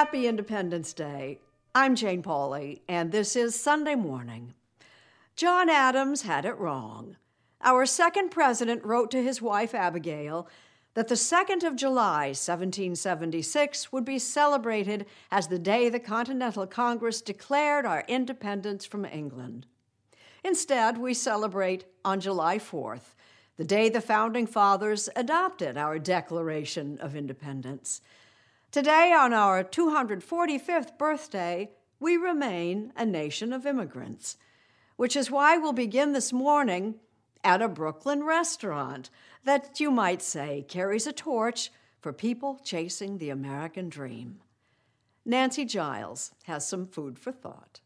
Happy Independence Day. I'm Jane Pauley, and this is Sunday morning. John Adams had it wrong. Our second president wrote to his wife Abigail that the 2nd of July, 1776, would be celebrated as the day the Continental Congress declared our independence from England. Instead, we celebrate on July 4th, the day the Founding Fathers adopted our Declaration of Independence. Today, on our 245th birthday, we remain a nation of immigrants, which is why we'll begin this morning at a Brooklyn restaurant that you might say carries a torch for people chasing the American dream. Nancy Giles has some food for thought.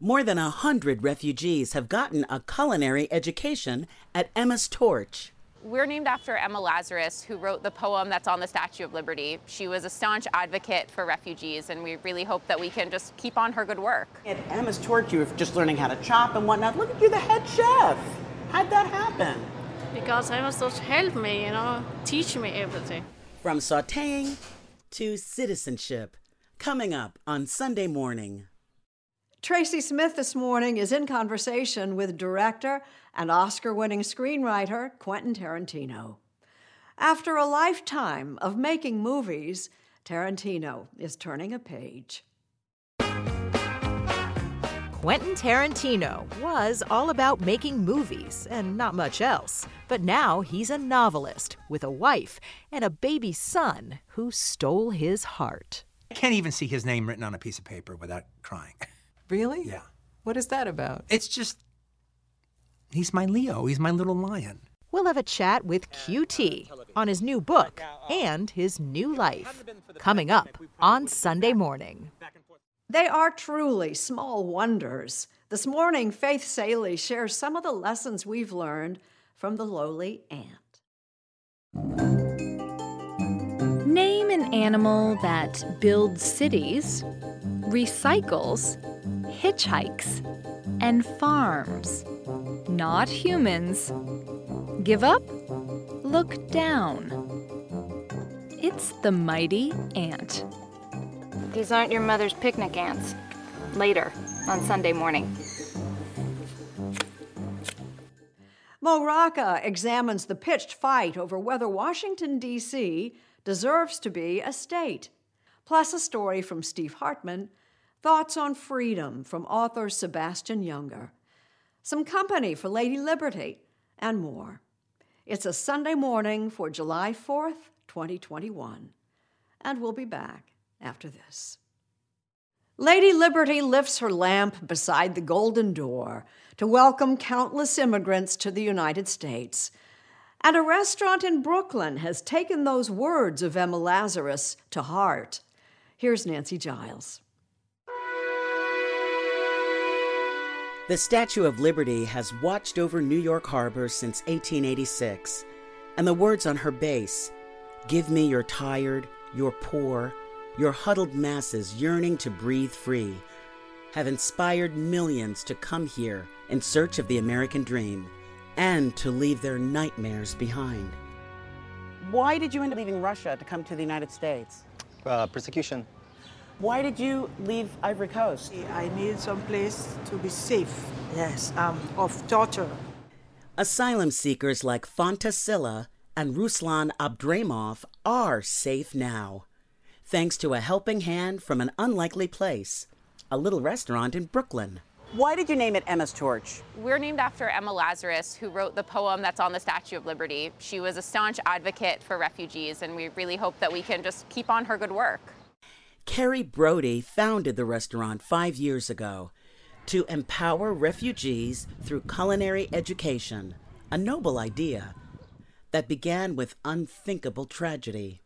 More than a hundred refugees have gotten a culinary education at Emma's Torch. We're named after Emma Lazarus, who wrote the poem that's on the Statue of Liberty. She was a staunch advocate for refugees, and we really hope that we can just keep on her good work. At Emma's Torch, you were just learning how to chop and whatnot. Look at you, the head chef. How'd that happen? Because Emma Torch helped me, you know, teach me everything. From sauteing to citizenship, coming up on Sunday morning. Tracy Smith this morning is in conversation with director and Oscar winning screenwriter Quentin Tarantino. After a lifetime of making movies, Tarantino is turning a page. Quentin Tarantino was all about making movies and not much else. But now he's a novelist with a wife and a baby son who stole his heart. I can't even see his name written on a piece of paper without crying. Really? Yeah. What is that about? It's just, he's my Leo. He's my little lion. We'll have a chat with QT on his new book and his new life. Coming up on Sunday morning. They are truly small wonders. This morning, Faith Salie shares some of the lessons we've learned from the lowly ant. Name an animal that builds cities, recycles, hitchhikes, and farms. Not humans. Give up? Look down. It's the mighty ant. These aren't your mother's picnic ants. Later, on Sunday morning. Mo Rocca examines the pitched fight over whether Washington, D.C. deserves to be a state, plus a story from Steve Hartman, thoughts on freedom from author Sebastian Junger, some company for Lady Liberty, and more. It's a Sunday morning for July 4th, 2021, and we'll be back after this. Lady Liberty lifts her lamp beside the golden door to welcome countless immigrants to the United States. And a restaurant in Brooklyn has taken those words of Emma Lazarus to heart. Here's Nancy Giles. The Statue of Liberty has watched over New York Harbor since 1886, and the words on her base Give me your tired, your poor, your huddled masses yearning to breathe free have inspired millions to come here in search of the American dream and to leave their nightmares behind. Why did you end up leaving Russia to come to the United States? Uh, persecution. Why did you leave Ivory Coast? I need some place to be safe. Yes, um, of torture. Asylum seekers like Fanta Silla and Ruslan Abdramov are safe now, thanks to a helping hand from an unlikely place, a little restaurant in Brooklyn. Why did you name it Emma's Torch? We're named after Emma Lazarus, who wrote the poem that's on the Statue of Liberty. She was a staunch advocate for refugees, and we really hope that we can just keep on her good work. Kerry Brodie founded the restaurant five years ago to empower refugees through culinary education, a noble idea that began with unthinkable tragedy.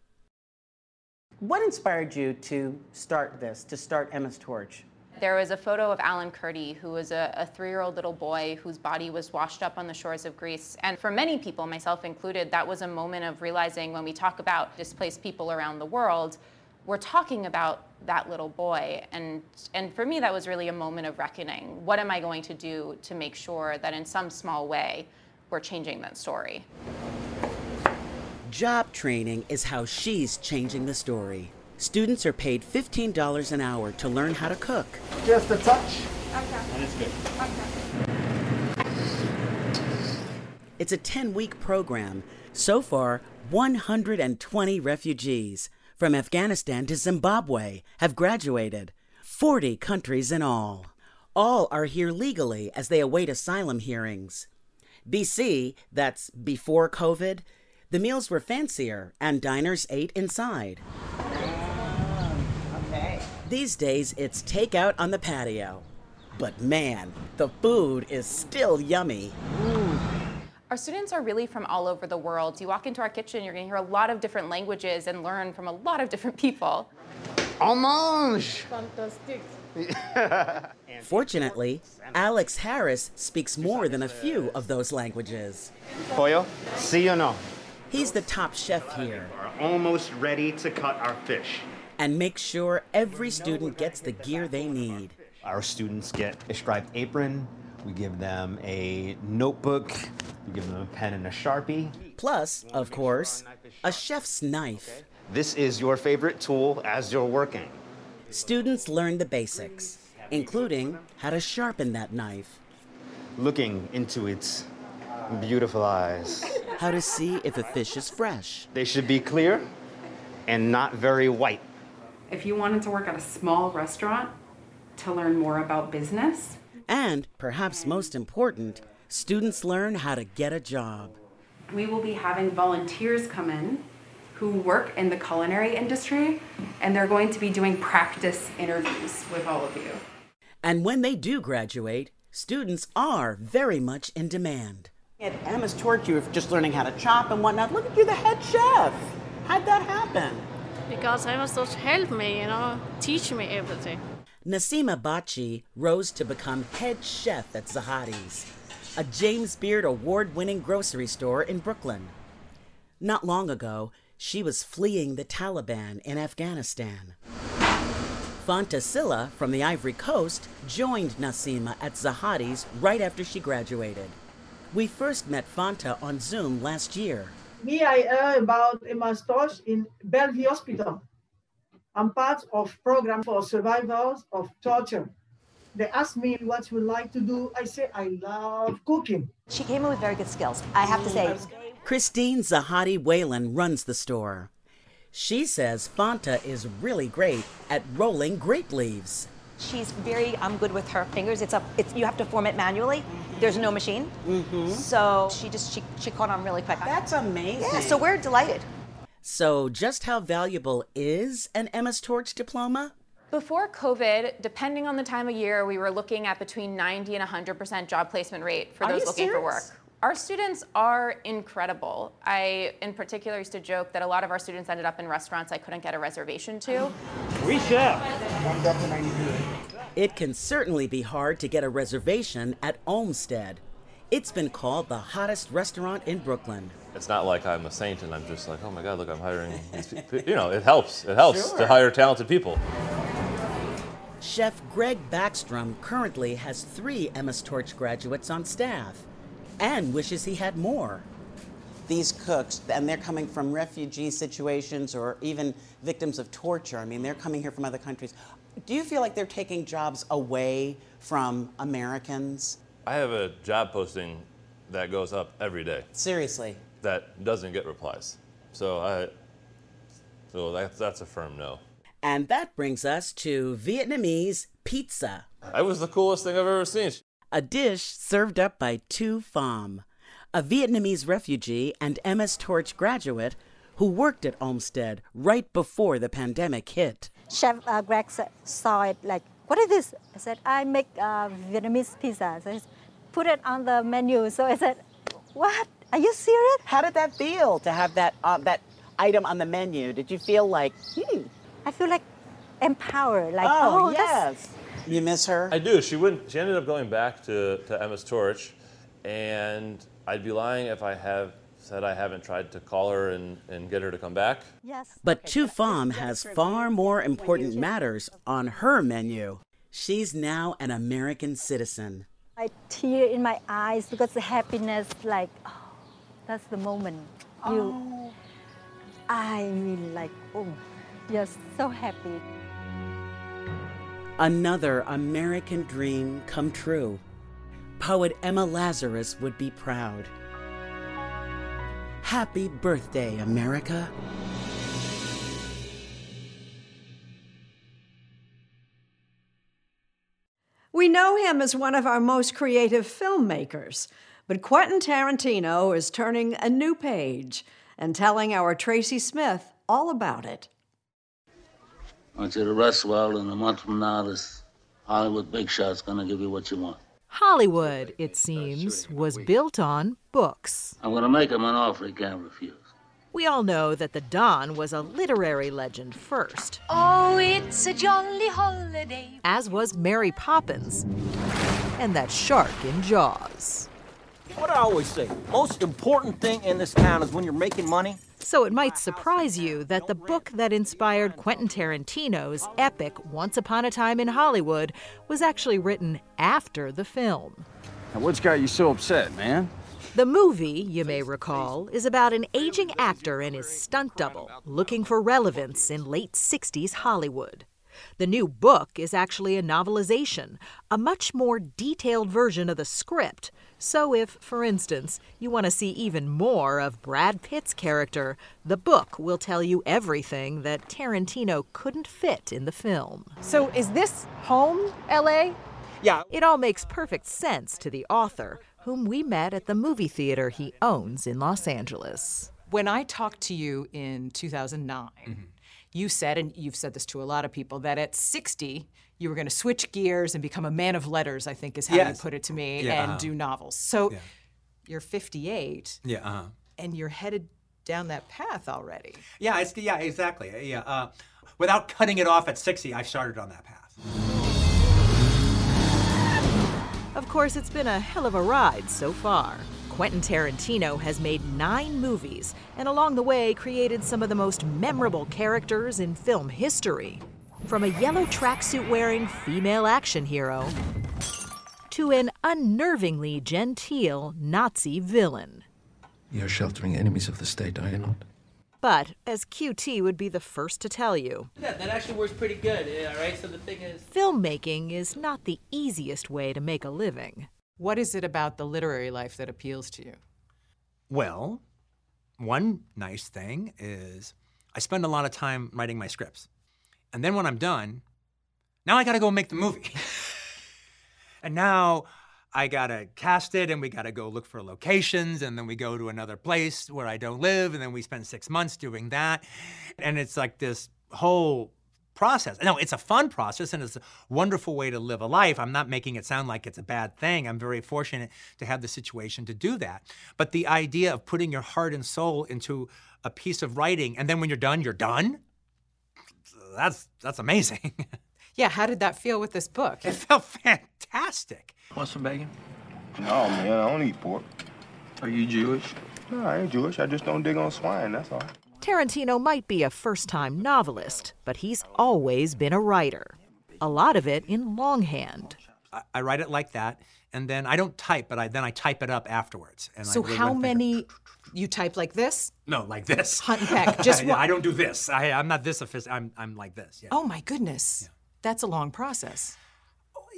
What inspired you to start this, to start Emma's Torch? There was a photo of Alan Kurdi, who was a, a three year old little boy whose body was washed up on the shores of Greece. And for many people, myself included, that was a moment of realizing when we talk about displaced people around the world, we're talking about that little boy. And, and for me, that was really a moment of reckoning. What am I going to do to make sure that in some small way we're changing that story? Job training is how she's changing the story. Students are paid $15 an hour to learn how to cook. Just a touch. Okay. And it's good. Okay. It's a 10 week program. So far, 120 refugees from Afghanistan to Zimbabwe have graduated. 40 countries in all. All are here legally as they await asylum hearings. BC, that's before COVID, the meals were fancier and diners ate inside. These days, it's takeout on the patio. But man, the food is still yummy. Our students are really from all over the world. You walk into our kitchen, you're going to hear a lot of different languages and learn from a lot of different people. En mange! Fantastic. Fortunately, Alex Harris speaks more than a few of those languages. Pollo, sí or no? He's the top chef here We're almost ready to cut our fish. and make sure every student gets the gear they need. Our students get a striped apron. We give them a notebook. We give them a pen and a sharpie. Plus, of course, a chef's knife. This is your favorite tool as you're working. Students learn the basics, including how to sharpen that knife, Looking into its beautiful eyes. how to see if a fish is fresh, They should be clear and not very white. If you wanted to work at a small restaurant to learn more about business, and perhaps most important, students learn how to get a job. we will be having volunteers come in who work in the culinary industry and they're going to be doing practice interviews with all of you. And when they do graduate, students are very much in demand. At Emma's Torch, you were just learning how to chop and whatnot. Look at you, the head chef. How'd that happen? Because Emma's Torch helped me, you know, teach me everything. Nasima Bachi rose to become head chef at Sahadi's, a James Beard award winning grocery store in Brooklyn. Not long ago, she was fleeing the Taliban in Afghanistan. Fanta Silla from the Ivory Coast joined Nasima at Sahadi's right after she graduated. We first met Fanta on Zoom last year. Me, I about Emma's Torch in Bellevue Hospital. I'm part of program for survivors of torture. They asked me what you like to do. I say I love cooking. She came in with very good skills. I have to say, Christine Sahadi Whelan runs the store. She says Fanta is really great at rolling grape leaves. she's very um, good with her fingers. It's a, it's you have to form it manually. There's no machine, Mm-hmm. so she just she, she caught on really quick. That's amazing. Yeah, so we're delighted. So, just how valuable is an Emma's Torch diploma? Before COVID, depending on the time of year, we were looking at between 90 and 100% job placement rate for Are those you looking for work. serious? Our students are incredible. I, in particular, used to joke that a lot of our students ended up in restaurants I couldn't get a reservation to. We chef. It can certainly be hard to get a reservation at Olmsted. It's been called the hottest restaurant in Brooklyn. It's not like I'm a saint and I'm just like, oh my God, look, I'm hiring these people. You know, it helps. It helps Sure. to hire talented people. Chef Greg Baxtrom currently has three Emma's Torch graduates on staff and wishes he had more. These cooks, and they're coming from refugee situations or even victims of torture. I mean, they're coming here from other countries. Do you feel like they're taking jobs away from Americans? I have a job posting that goes up every day Seriously. that doesn't get replies. So I, so that's, that's a firm no. And that brings us to Vietnamese pizza. That was the coolest thing I've ever seen. A dish served up by Tu Pham, a Vietnamese refugee and Emma's Torch graduate who worked at Olmsted right before the pandemic hit. Chef uh, Greg saw it like, what is this? I said, I make uh, Vietnamese pizza. So he put it on the menu. So I said, what? Are you serious? How did that feel to have that uh, that item on the menu? Did you feel like, hmm? I feel like empowered. Like, oh, oh yes. You miss her? I do. She wouldn't. She ended up going back to, to Emma's Torch, and I'd be lying if I have said I haven't tried to call her and, and get her to come back. Yes. But Tu Pham has far more important matters on her menu. She's now an American citizen. I tear in my eyes because the happiness, like, oh, that's the moment. You, Oh. I mean, like, oh, you're so happy. Another American dream come true. Poet Emma Lazarus would be proud. Happy birthday, America. We know him as one of our most creative filmmakers, but Quentin Tarantino is turning a new page and telling our Tracy Smith all about it. I want you to rest well, and a month from now, this Hollywood big shot's gonna give you what you want. Hollywood, it seems, was built on books. I'm gonna make him an offer he can't refuse. We all know that the Don was a literary legend first, Oh, it's a jolly holiday. as was Mary Poppins and that shark in Jaws. What I always say, most important thing in this town is when you're making money. So it might surprise you that the book that inspired Quentin Tarantino's epic Once Upon a Time in Hollywood was actually written after the film. Now, what's got you so upset, man? The movie, you may recall, is about an aging actor and his stunt double looking for relevance in late 60s Hollywood. The new book is actually a novelization, a much more detailed version of the script. So, if, for instance, you want to see even more of Brad Pitt's character, the book will tell you everything that Tarantino couldn't fit in the film. So is this home, LA? Yeah. It all makes perfect sense to the author, whom we met at the movie theater he owns in Los Angeles. When I talked to you in 2009, Mm-hmm. you said, and you've said this to a lot of people, that at 60, you were going to switch gears and become a man of letters, I think is how Yes. you put it to me, Yeah, and uh-huh. do novels. So Yeah. you're 58 Yeah, uh-huh. and you're headed down that path already. Yeah, it's yeah, exactly. Yeah, uh, without cutting it off at 60, I started on that path. Of course, it's been a hell of a ride so far. Quentin Tarantino has made nine movies, and along the way created some of the most memorable characters in film history. From a yellow tracksuit wearing female action hero to an unnervingly genteel Nazi villain. You're sheltering enemies of the state, are you not? But, as QT would be the first to tell you, That, that actually works pretty good. Yeah, all right. So the thing is, filmmaking is not the easiest way to make a living. What is it about the literary life that appeals to you? Well, one nice thing is I spend a lot of time writing my scripts. And then when I'm done, now I got to go make the movie. and now I got to cast it and we got to go look for locations and then we go to another place where I don't live and then we spend 6 months doing that. And it's like this whole process. No, it's a fun process and it's a wonderful way to live a life. I'm not making it sound like it's a bad thing. I'm very fortunate to have the situation to do that. But the idea of putting your heart and soul into a piece of writing and then when you're done, you're done. That's that's amazing. Yeah, how did that feel with this book? It felt fantastic. Want some bacon? No, man, I don't eat pork. Are you Jewish? No, I ain't Jewish. I just don't dig on swine, that's all. Tarantino might be a first time novelist, but he's always been a writer. A lot of it in longhand. I, I write it like that, and then I don't type, but I then I type it up afterwards. And I So really how went- many you type like this? No, like this. Hunt and peck. Just Yeah, one. I don't do this. I, I'm not this sophisticated. I'm I'm like this. Yeah. Oh my goodness. That's a long process.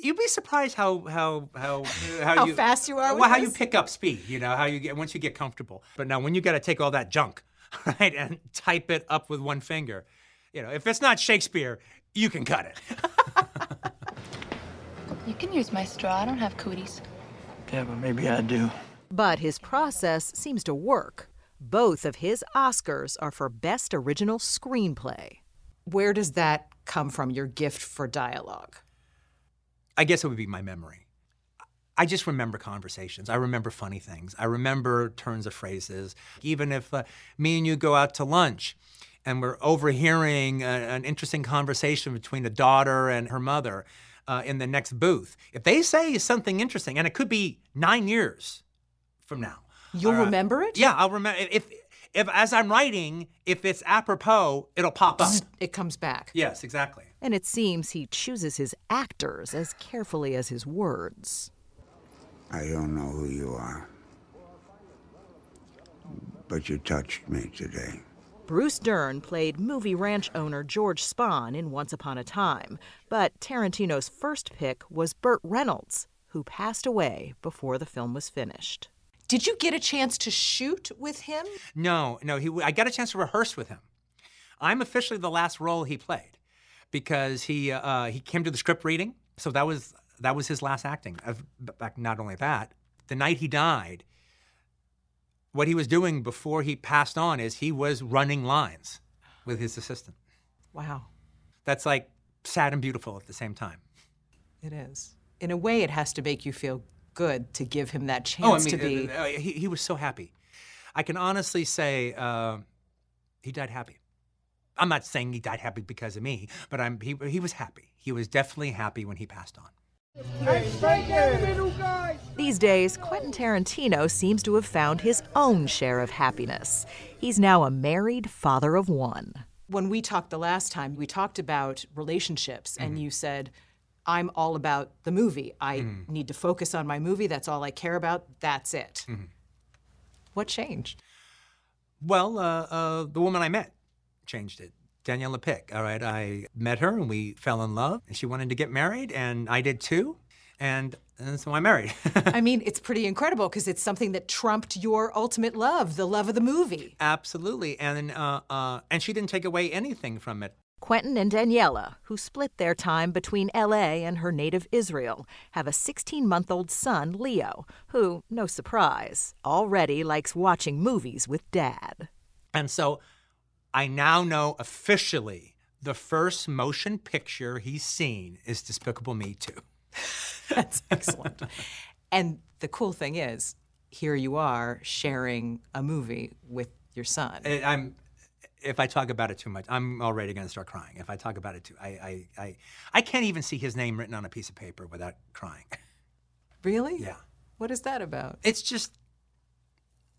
You'd be surprised how how how How you, fast you are with Well, how you pick up speed. You know how you get once you get comfortable. But now when you got to take all that junk, right, and type it up with one finger, you know, if it's not Shakespeare, you can cut it. You can use my straw. I don't have cooties. Yeah, but maybe I do. But his process seems to work. Both of his Oscars are for Best Original Screenplay. Where does that come from, your gift for dialogue? I guess it would be my memory. I just remember conversations. I remember funny things. I remember turns of phrases. Even if uh, me and you go out to lunch and we're overhearing a, an interesting conversation between a daughter and her mother uh, in the next booth, if they say something interesting, and it could be nine years from now, You'll uh, remember it? Yeah, I'll remember. If, if as I'm writing, if it's apropos, it'll pop up. It comes back. Yes, exactly. And it seems he chooses his actors as carefully as his words. I don't know who you are, but you touched me today. Bruce Dern played movie ranch owner George Spahn in Once Upon a Time, but Tarantino's first pick was Burt Reynolds, who passed away before the film was finished. Did you get a chance to shoot with him? No, no. He, I got a chance to rehearse with him. I'm officially the last role he played because he uh, he came to the script reading, so that was that was his last acting. Back not only that, the night he died, what he was doing before he passed on is he was running lines with his assistant. Wow. That's like sad and beautiful at the same time. It is. In a way, it has to make you feel good to give him that chance Oh, I mean, to be. uh, uh, he, he was so happy. I can honestly say uh, he died happy. I'm not saying he died happy because of me, but I'm, he, he was happy. He was definitely happy when he passed on. These days, Quentin Tarantino seems to have found his own share of happiness. He's now a married father of one. When we talked the last time, we talked about relationships, and you said, I'm all about the movie. I need to focus on my movie. That's all I care about. That's it. What changed? Well, uh, uh, the woman I met changed it. Daniella Pick. All right, I met her and we fell in love, and she wanted to get married, and I did too, and, and so I married. I mean, it's pretty incredible because it's something that trumped your ultimate love, the love of the movie. Absolutely, and uh, uh, and she didn't take away anything from it. Quentin and Daniella, who split their time between LA and her native Israel, have a 16 month old son, Leo, who, no surprise, already likes watching movies with dad. And so I now know officially the first motion picture he's seen is Despicable Me 2. That's excellent. and the cool thing is, here you are sharing a movie with your son. I'm, if I talk about it too much, I'm already going to start crying. If I talk about it too, I, I, I, I can't even see his name written on a piece of paper without crying. Really? Yeah. What is that about? It's just,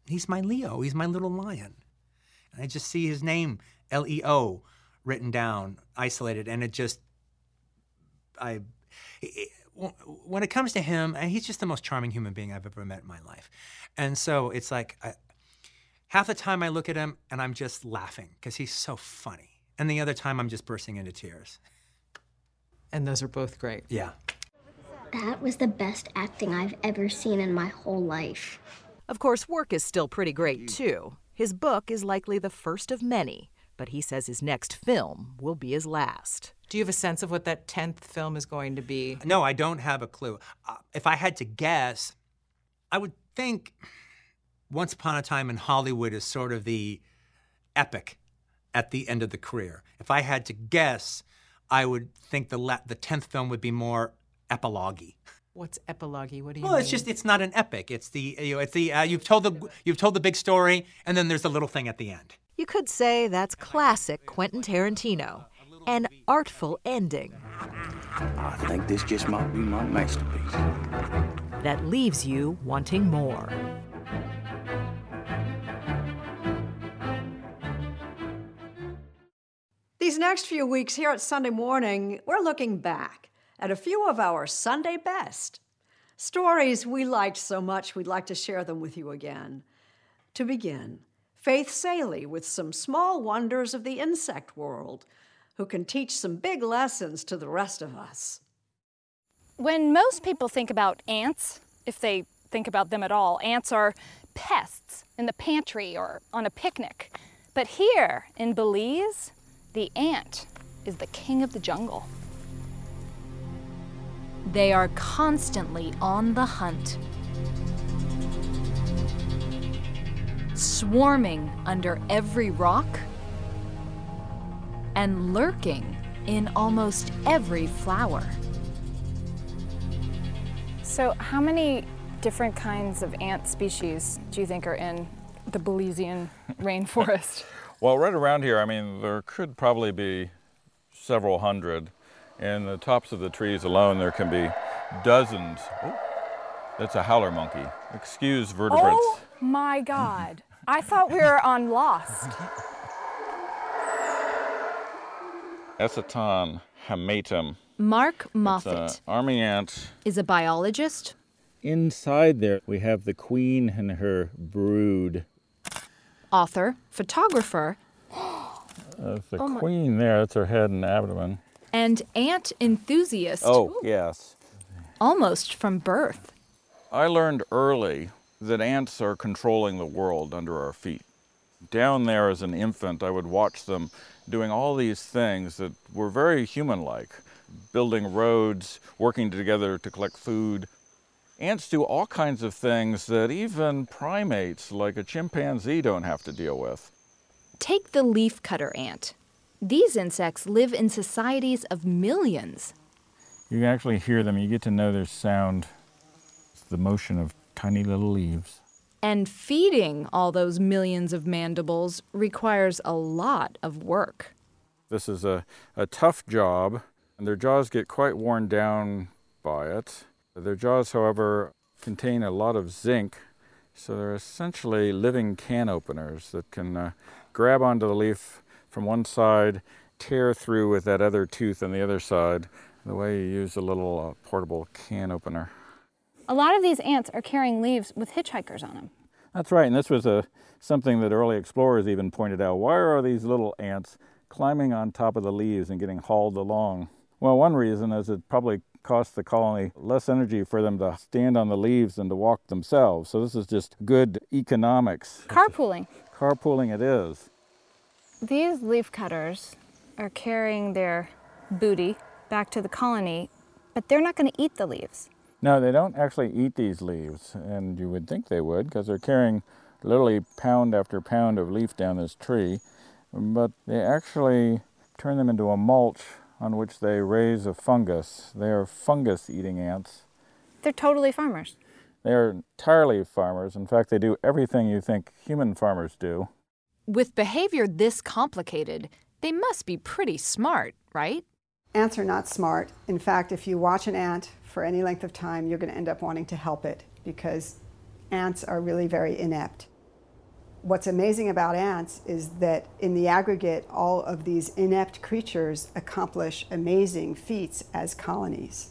he's my Leo. He's my little lion. And I just see his name, L E O, written down, isolated, and it just, I, it- when it comes to him, and he's just the most charming human being I've ever met in my life. And so it's like, I, half the time I look at him and I'm just laughing because he's so funny. And the other time I'm just bursting into tears. And those are both great. Yeah. That was the best acting I've ever seen in my whole life. Of course, work is still pretty great, too. His book is likely the first of many, but he says his next film will be his last. Do you have a sense of what that 10th film is going to be? No, I don't have a clue. Uh, if I had to guess, I would think Once Upon a Time in Hollywood is sort of the epic at the end of the career. If I had to guess, I would think the la- the tenth film would be more epilogue What's epilogue? What do you Well, mean? it's just it's not an epic. It's the you know, it's the uh, you've told the you've told the big story, and then there's the little thing at the end. You could say that's classic Quentin Tarantino. An artful ending I think this just might be my masterpiece. that leaves you wanting more. These next few weeks here at Sunday Morning, we're looking back at a few of our Sunday best. Stories we liked so much we'd like to share them with you again. To begin, Faith Salie with some small wonders of the insect world, who can teach some big lessons to the rest of us. When most people think about ants, if they think about them at all, ants are pests in the pantry or on a picnic. But here in Belize, the ant is the king of the jungle. They are constantly on the hunt, swarming under every rock and lurking in almost every flower. So, how many different kinds of ant species do you think are in the Belizean rainforest? Well, right around here, I mean, there could probably be several hundred. In the tops of the trees alone, there can be dozens. Oh, that's a howler monkey. Excuse vertebrates. Oh my God. I thought we were on Lost. Eciton hamatum. Mark It's a Moffett army ant. is a biologist, Inside there, we have the queen and her brood. Author, photographer, That's the Oh my- queen there. That's her head and abdomen. and ant enthusiast Oh, yes. almost from birth. I learned early that ants are controlling the world under our feet. Down there as an infant, I would watch them doing all these things that were very human like building roads, working together to collect food. Ants do all kinds of things that even primates like a chimpanzee don't have to deal with. Take the leafcutter ant. These insects live in societies of millions. You can actually hear them, you get to know their sound. It's the motion of tiny little leaves. And feeding all those millions of mandibles requires a lot of work. This is a, a tough job, and their jaws get quite worn down by it. Their jaws, however, contain a lot of zinc, so they're essentially living can openers that can uh, grab onto the leaf from one side, tear through with that other tooth on the other side, the way you use a little uh, portable can opener. A lot of these ants are carrying leaves with hitchhikers on them. That's right, and this was a, something that early explorers even pointed out. Why are these little ants climbing on top of the leaves and getting hauled along? Well, one reason is it probably costs the colony less energy for them to stand on the leaves than to walk themselves. So this is just good economics. Carpooling. Carpooling it is. These leaf cutters are carrying their booty back to the colony, but they're not going to eat the leaves. No, they don't actually eat these leaves, and you would think they would because they're carrying literally pound after pound of leaf down this tree. But they actually turn them into a mulch on which they raise a fungus. They are fungus eating ants. They're totally farmers. They are entirely farmers. In fact, they do everything you think human farmers do. With behavior this complicated, they must be pretty smart, right? Ants are not smart. In fact, if you watch an ant for any length of time, you're going to end up wanting to help it because ants are really very inept. What's amazing about ants is that in the aggregate, all of these inept creatures accomplish amazing feats as colonies.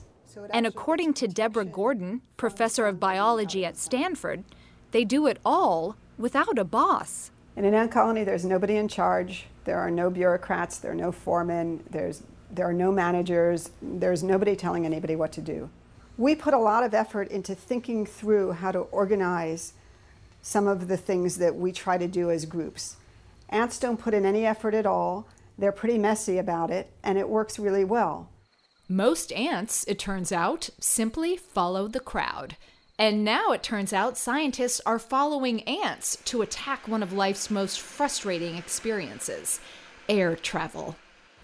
And according to Deborah Gordon, professor of biology at Stanford, they do it all without a boss. In an ant colony, there's nobody in charge. There are no bureaucrats. There are no foremen. There's, there are no managers. There's nobody telling anybody what to do. We put a lot of effort into thinking through how to organize some of the things that we try to do as groups. Ants don't put in any effort at all. They're pretty messy about it, and it works really well. Most ants, it turns out, simply follow the crowd. And now it turns out scientists are following ants to attack one of life's most frustrating experiences air travel.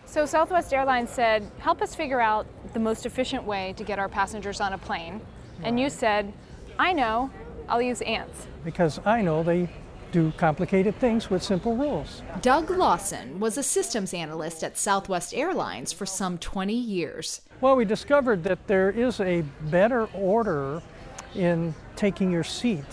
So Southwest Airlines said, help us figure out the most efficient way to get our passengers on a plane. And you said, I know, I'll use ants. Because I know they do complicated things with simple rules. Doug Lawson was a systems analyst at Southwest Airlines for some 20 years. Well, we discovered that there is a better order in taking your seat.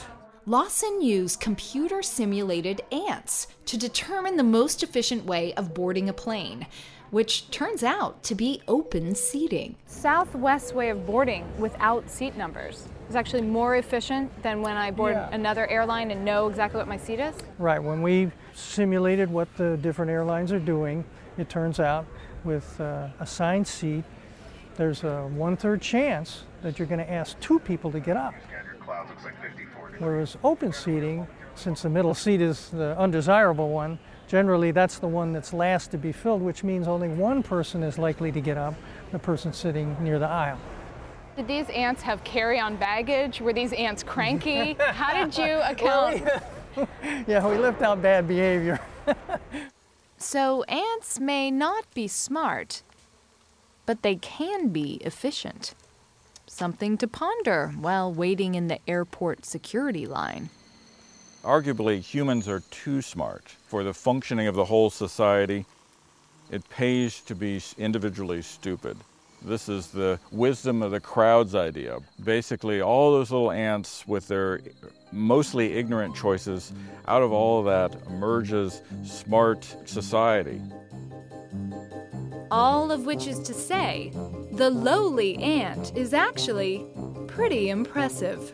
Lawson used computer simulated ants to determine the most efficient way of boarding a plane, which turns out to be open seating. Southwest's way of boarding without seat numbers is actually more efficient than when I board Yeah. another airline and know exactly what my seat is. Right, when we simulated what the different airlines are doing, it turns out with uh, assigned seat, there's a one third chance that you're going to ask two people to get up. Whereas open seating, since the middle seat is the undesirable one, generally that's the one that's last to be filled, which means only one person is likely to get up, the person sitting near the aisle. Did these ants have carry-on baggage? Were these ants cranky? How did you account? yeah, we left out bad behavior. so ants may not be smart, but they can be efficient. Something to ponder while waiting in the airport security line. Arguably, humans are too smart for the functioning of the whole society. It pays to be individually stupid. This is the wisdom of the crowds idea. Basically, all those little ants with their mostly ignorant choices, out of all of that emerges smart society. All of which is to say, the lowly ant is actually pretty impressive.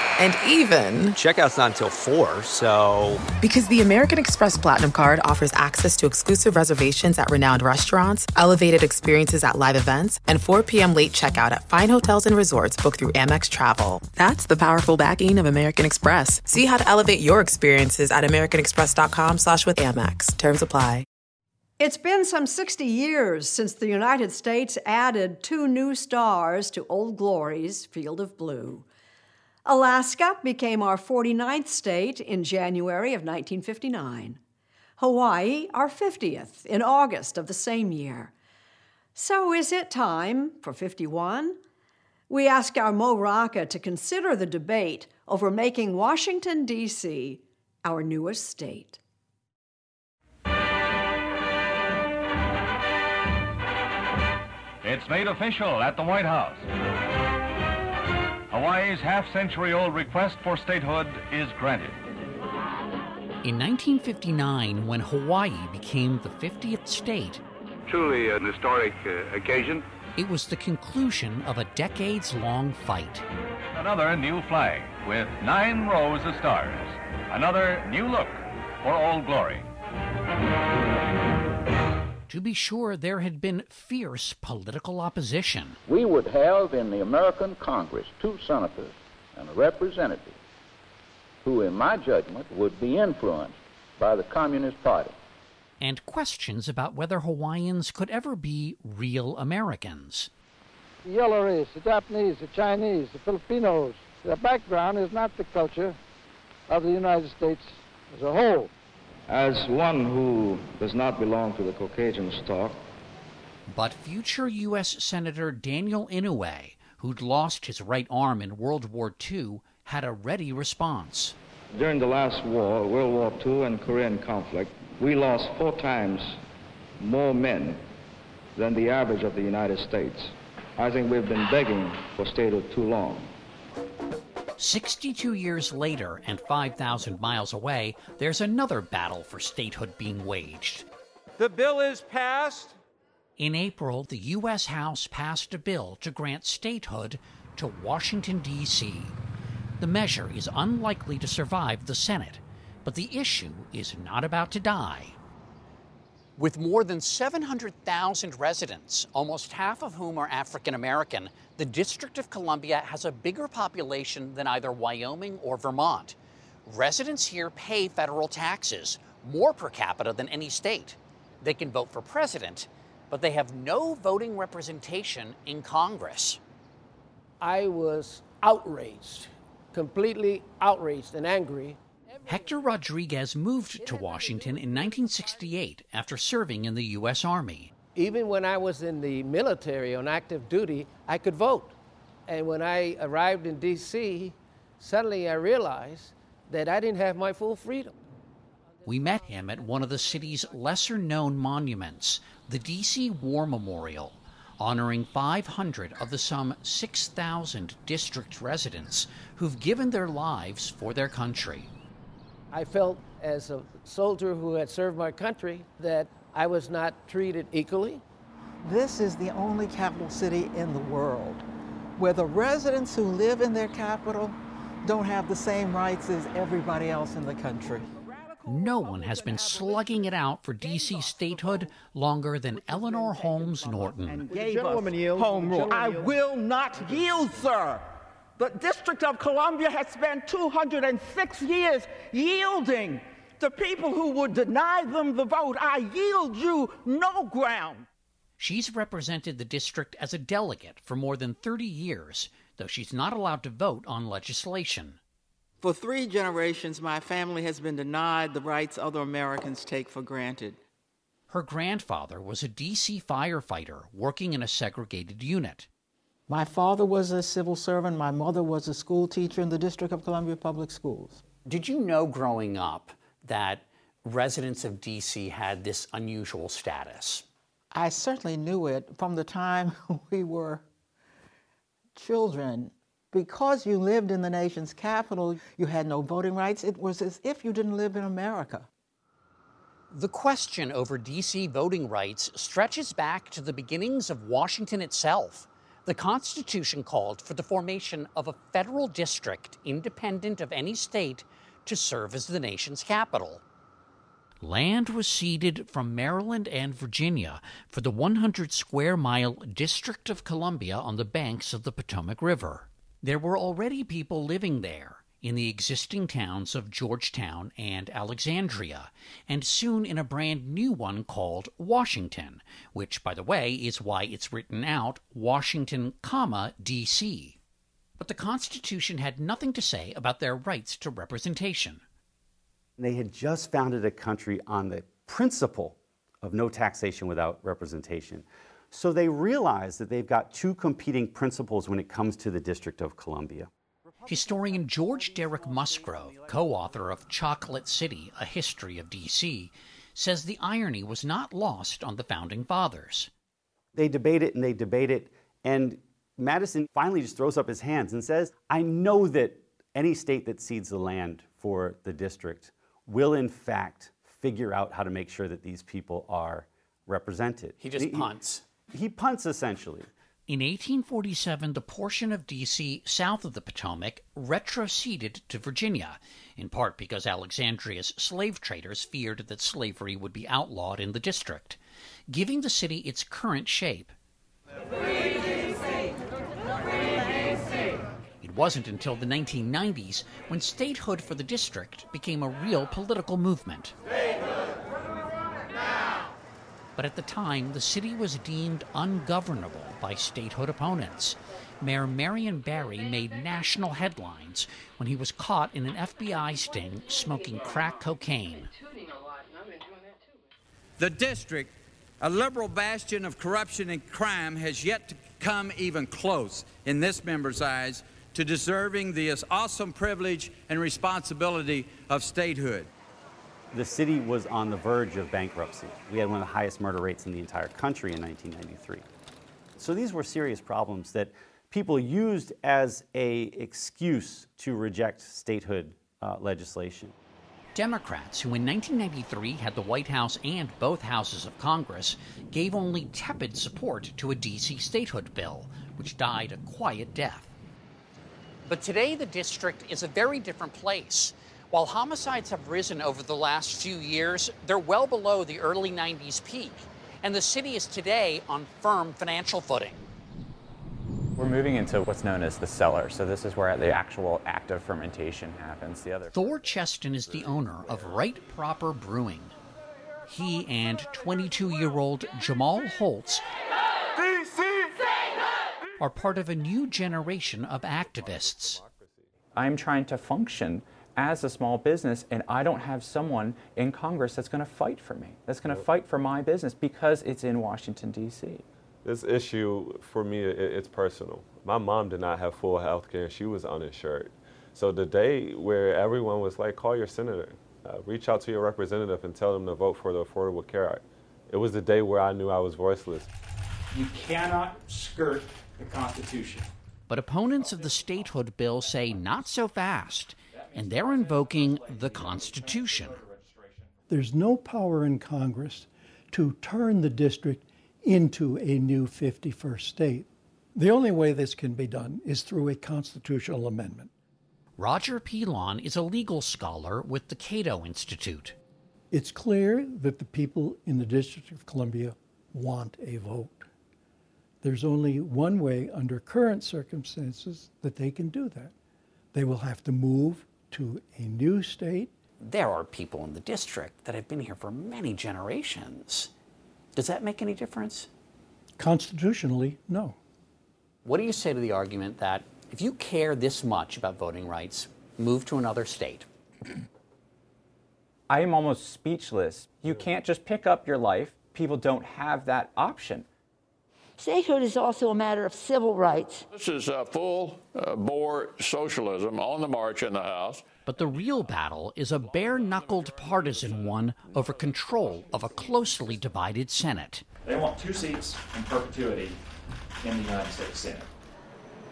And even, Checkout's not until 4, so. Because the American Express Platinum Card offers access to exclusive reservations at renowned restaurants, elevated experiences at live events, and 4 p.m. late checkout at fine hotels and resorts booked through Amex Travel. That's the powerful backing of American Express. See how to elevate your experiences at americanexpress.com slash with Amex. Terms apply. It's been some 60 years since the United States added two new stars to Old Glory's Field of Blue. Alaska became our 49th state in January of 1959. Hawaii, our 50th, in August of the same year. So is it time for 51? We ask our Mo Rocca to consider the debate over making Washington, D.C. our newest state. It's made official at the White House. Hawaii's half century old request for statehood is granted. In 1959, when Hawaii became the 50th state, truly an historic uh, occasion. It was the conclusion of a decades long fight. Another new flag with nine rows of stars. Another new look for Old Glory. To be sure, there had been fierce political opposition. We would have in the American Congress two senators and a representative who, in my judgment, would be influenced by the Communist Party. And questions about whether Hawaiians could ever be real Americans. The yellow race, the Japanese, the Chinese, the Filipinos, their background is not the culture of the United States as a whole. As one who does not belong to the Caucasian stock. But future U.S. Senator Daniel Inouye, who'd lost his right arm in World War II, had a ready response. During the last war, World War II and Korean conflict, we lost four times more men than the average of the United States. I think we've been begging for statehood too long. 62 years later and 5,000 miles away, there's another battle for statehood being waged. The bill is passed. In April, the U.S. House passed a bill to grant statehood to Washington, D.C. The measure is unlikely to survive the Senate, but the issue is not about to die. With more than 700,000 residents, almost half of whom are African American, the District of Columbia has a bigger population than either Wyoming or Vermont. Residents here pay federal taxes, more per capita than any state. They can vote for president, but they have no voting representation in Congress. I was outraged, completely outraged and angry Hector Rodriguez moved to Washington in 1968 after serving in the U.S. Army. Even when I was in the military on active duty, I could vote. And when I arrived in D.C., suddenly I realized that I didn't have my full freedom. We met him at one of the city's lesser known monuments, the D.C. War Memorial, honoring 500 of the some 6,000 district residents who've given their lives for their country. I felt as a soldier who had served my country that I was not treated equally. This is the only capital city in the world where the residents who live in their capital don't have the same rights as everybody else in the country. No one has been slugging it out for D.C. statehood longer than Eleanor Holmes Norton. Gave us home rule. I will not yield, sir. The District of Columbia has spent 206 years yielding to people who would deny them the vote. I yield you no ground. She's represented the district as a delegate for more than 30 years, though she's not allowed to vote on legislation. For three generations, my family has been denied the rights other Americans take for granted. Her grandfather was a D.C. firefighter working in a segregated unit. My father was a civil servant. My mother was a school teacher in the District of Columbia Public Schools. Did you know growing up that residents of D.C. had this unusual status? I certainly knew it from the time we were children. Because you lived in the nation's capital, you had no voting rights. It was as if you didn't live in America. The question over D.C. voting rights stretches back to the beginnings of Washington itself. The Constitution called for the formation of a federal district independent of any state to serve as the nation's capital. Land was ceded from Maryland and Virginia for the 100 square mile District of Columbia on the banks of the Potomac River. There were already people living there in the existing towns of Georgetown and Alexandria, and soon in a brand new one called Washington, which, by the way, is why it's written out Washington, comma, D.C. But the Constitution had nothing to say about their rights to representation. They had just founded a country on the principle of no taxation without representation. So they realize that they've got two competing principles when it comes to the District of Columbia. Historian George Derek Musgrove, co author of Chocolate City A History of D.C., says the irony was not lost on the founding fathers. They debate it and they debate it, and Madison finally just throws up his hands and says, I know that any state that cedes the land for the district will, in fact, figure out how to make sure that these people are represented. He just punts. He, he punts essentially. In 1847, the portion of D.C. south of the Potomac retroceded to Virginia, in part because Alexandria's slave traders feared that slavery would be outlawed in the district, giving the city its current shape. It wasn't until the 1990s when statehood for the district became a real political movement. But at the time, the city was deemed ungovernable by statehood opponents. Mayor Marion Barry made national headlines when he was caught in an FBI sting smoking crack cocaine. The district, a liberal bastion of corruption and crime, has yet to come even close, in this member's eyes, to deserving the awesome privilege and responsibility of statehood. The city was on the verge of bankruptcy. We had one of the highest murder rates in the entire country in 1993. So these were serious problems that people used as a excuse to reject statehood uh, legislation. Democrats, who in 1993 had the White House and both houses of Congress, gave only tepid support to a D.C. statehood bill, which died a quiet death. But today, the district is a very different place. While homicides have risen over the last few years, they're well below the early 90s peak, and the city is today on firm financial footing. We're moving into what's known as the cellar, so this is where the actual act of fermentation happens. The other Thor Cheston is the owner of Right Proper Brewing. He and 22 year old Jamal Holtz are part of a new generation of activists. I'm trying to function as a small business, and I don't have someone in Congress that's going to fight for me, that's going to fight for my business because it's in Washington, D.C. This issue, for me, it's personal. My mom did not have full health care, she was uninsured. So the day where everyone was like, call your senator, uh, reach out to your representative and tell them to vote for the Affordable Care Act, it was the day where I knew I was voiceless. You cannot skirt the Constitution. But opponents of the statehood bill say not so fast, and they're invoking the Constitution. There's no power in Congress to turn the district into a new 51st state. The only way this can be done is through a constitutional amendment. Roger Pilon is a legal scholar with the Cato Institute. It's clear that the people in the District of Columbia want a vote. There's only one way, under current circumstances, that they can do that. They will have to move to a new state. There are people in the district that have been here for many generations. Does that make any difference? Constitutionally, no. What do you say to the argument that if you care this much about voting rights, move to another state? I am almost speechless. You can't just pick up your life. People don't have that option. Statehood is also a matter of civil rights. This is a full uh, bore socialism on the march in the House. But the real battle is a bare knuckled partisan one over control of a closely divided Senate. They want two seats in perpetuity in the United States Senate.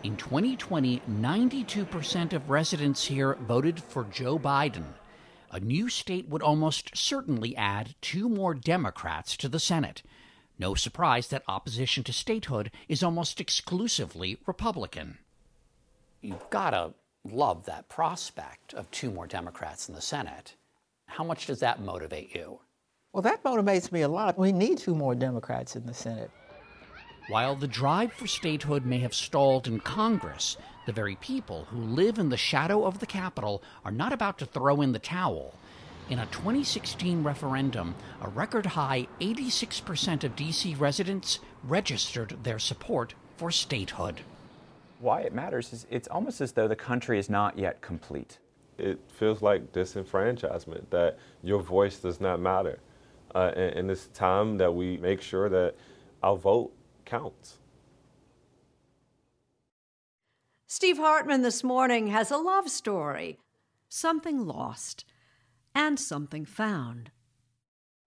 In 2020, 92% of residents here voted for Joe Biden. A new state would almost certainly add two more Democrats to the Senate. No surprise that opposition to statehood is almost exclusively Republican. You've got to love that prospect of two more Democrats in the Senate. How much does that motivate you? Well, that motivates me a lot. We need two more Democrats in the Senate. While the drive for statehood may have stalled in Congress, the very people who live in the shadow of the Capitol are not about to throw in the towel. In a 2016 referendum, a record high 86% of D.C. residents registered their support for statehood. Why it matters is it's almost as though the country is not yet complete. It feels like disenfranchisement, that your voice does not matter. Uh, and, and it's time that we make sure that our vote counts. Steve Hartman this morning has a love story something lost and something found.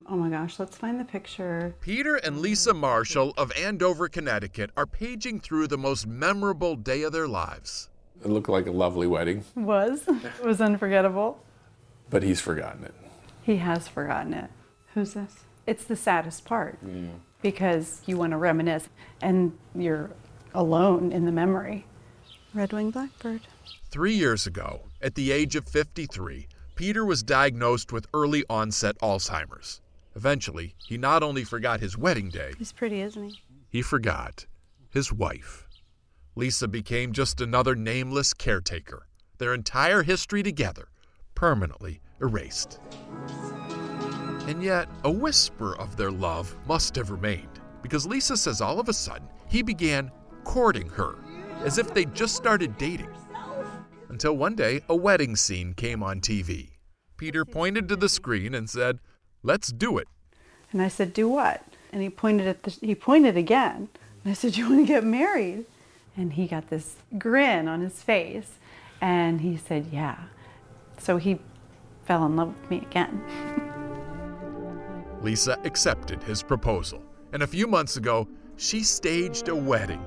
Oh my gosh, let's find the picture. Peter and Lisa Marshall of Andover, Connecticut are paging through the most memorable day of their lives. It looked like a lovely wedding. It was. It was unforgettable. But he's forgotten it. He has forgotten it. Who's this? It's the saddest part Yeah. because you want to reminisce and you're alone in the memory. Red winged blackbird. Three years ago, at the age of 53, Peter was diagnosed with early onset Alzheimer's. Eventually, he not only forgot his wedding day, He's pretty, isn't he? he forgot his wife. Lisa became just another nameless caretaker, their entire history together permanently erased. And yet, a whisper of their love must have remained, because Lisa says all of a sudden he began courting her, as if they'd just started dating. Until one day, a wedding scene came on TV. Peter pointed to the screen and said, Let's do it. And I said, "Do what?" And he pointed at the he pointed again. And I said, "You want to get married?" And he got this grin on his face, and he said, "Yeah." So he fell in love with me again. Lisa accepted his proposal, and a few months ago, she staged a wedding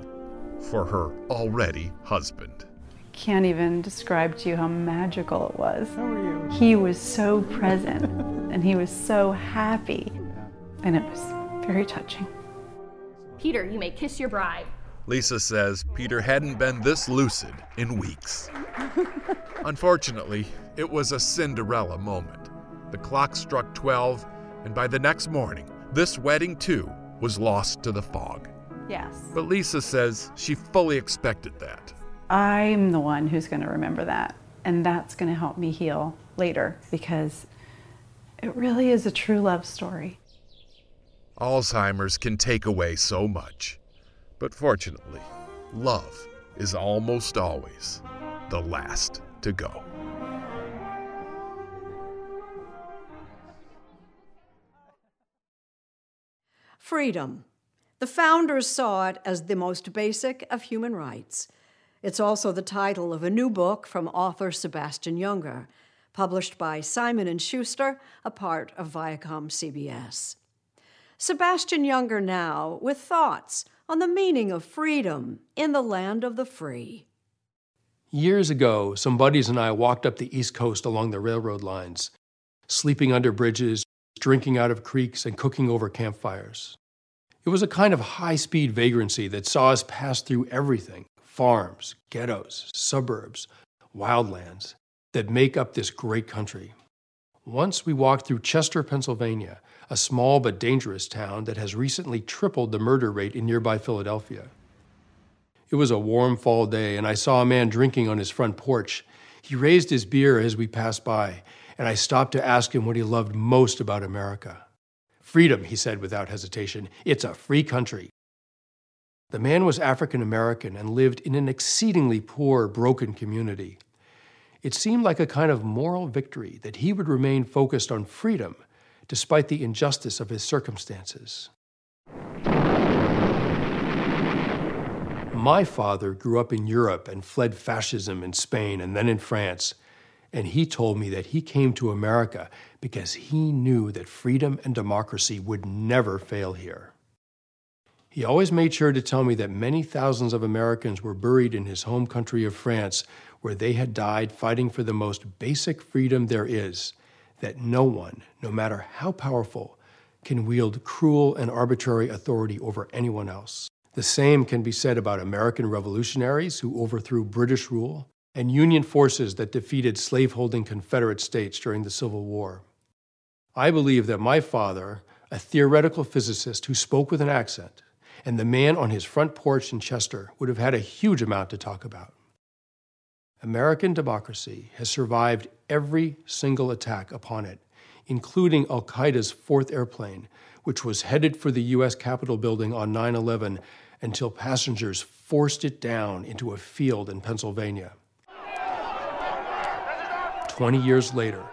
for her already husband. Can't even describe to you how magical it was. How are you? He was so present, and he was so happy, and it was very touching. Peter, you may kiss your bride. Lisa says Peter hadn't been this lucid in weeks. Unfortunately, it was a Cinderella moment. The clock struck 12, and by the next morning, this wedding too was lost to the fog. Yes. But Lisa says she fully expected that. I'm the one who's going to remember that, and that's going to help me heal later because it really is a true love story. Alzheimer's can take away so much. But fortunately, love is almost always the last to go. Freedom. The founders saw it as the most basic of human rights. It's also the title of a new book from author Sebastian Junger, published by Simon and Schuster, a part of Viacom CBS. Sebastian Junger now with thoughts on the meaning of freedom in the land of the free. Years ago, some buddies and I walked up the East Coast along the railroad lines, sleeping under bridges, drinking out of creeks, and cooking over campfires. It was a kind of high speed vagrancy that saw us pass through everything farms, ghettos, suburbs, wildlands that make up this great country. Once we walked through Chester, Pennsylvania, a small but dangerous town that has recently tripled the murder rate in nearby Philadelphia. It was a warm fall day, and I saw a man drinking on his front porch. He raised his beer as we passed by, and I stopped to ask him what he loved most about America. Freedom, he said without hesitation. It's a free country. The man was African American and lived in an exceedingly poor, broken community. It seemed like a kind of moral victory that he would remain focused on freedom despite the injustice of his circumstances. My father grew up in Europe and fled fascism in Spain and then in France, and he told me that he came to America because he knew that freedom and democracy would never fail here. He always made sure to tell me that many thousands of Americans were buried in his home country of France, where they had died fighting for the most basic freedom there is that no one, no matter how powerful, can wield cruel and arbitrary authority over anyone else. The same can be said about American revolutionaries who overthrew British rule and Union forces that defeated slaveholding Confederate states during the Civil War. I believe that my father, a theoretical physicist who spoke with an accent, and the man on his front porch in Chester would have had a huge amount to talk about. American democracy has survived every single attack upon it, including Al Qaeda's fourth airplane, which was headed for the U.S. Capitol building on 9 11 until passengers forced it down into a field in Pennsylvania. Twenty years later,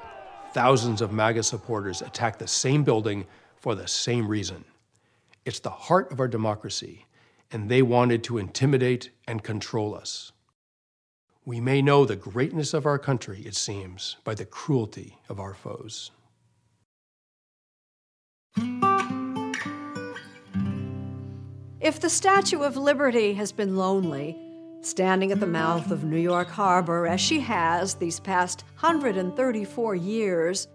thousands of MAGA supporters attacked the same building for the same reason. It's the heart of our democracy, and they wanted to intimidate and control us. We may know the greatness of our country, it seems, by the cruelty of our foes. If the Statue of Liberty has been lonely, standing at the mouth of New York Harbor as she has these past 134 years,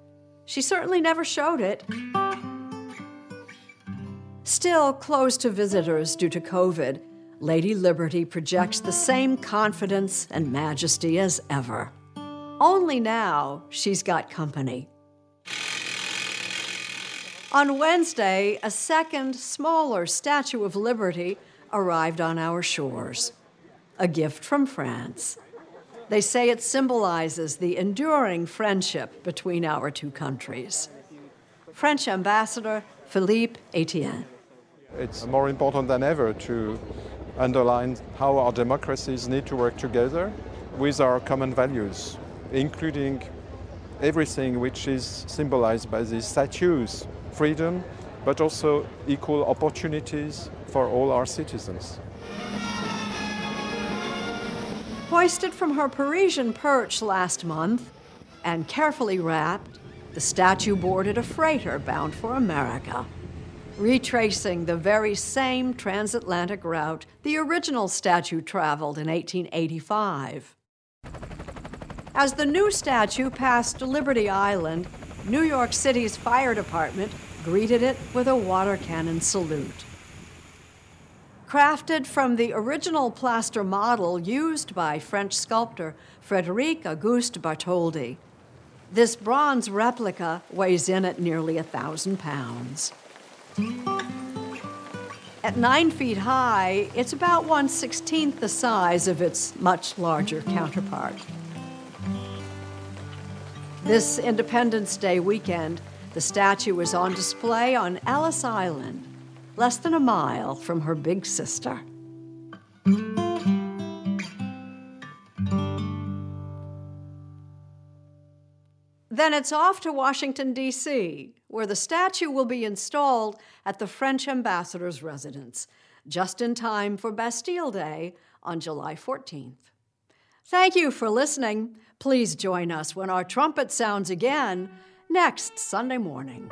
she certainly never showed it. Still closed to visitors due to COVID, Lady Liberty projects the same confidence and majesty as ever. Only now she's got company. On Wednesday, a second, smaller Statue of Liberty arrived on our shores. A gift from France. They say it symbolizes the enduring friendship between our two countries. French Ambassador Philippe Etienne. It's more important than ever to underline how our democracies need to work together with our common values, including everything which is symbolized by these statues freedom, but also equal opportunities for all our citizens. Hoisted from her Parisian perch last month and carefully wrapped, the statue boarded a freighter bound for America retracing the very same transatlantic route the original statue traveled in 1885. As the new statue passed Liberty Island, New York City's fire department greeted it with a water cannon salute. Crafted from the original plaster model used by French sculptor Frederic Auguste Bartholdi, this bronze replica weighs in at nearly a thousand pounds. At nine feet high, it's about 1 16th the size of its much larger counterpart. This Independence Day weekend, the statue is on display on Ellis Island, less than a mile from her big sister. Then it's off to Washington, D.C., where the statue will be installed at the French ambassador's residence, just in time for Bastille Day on July 14th. Thank you for listening. Please join us when our trumpet sounds again next Sunday morning.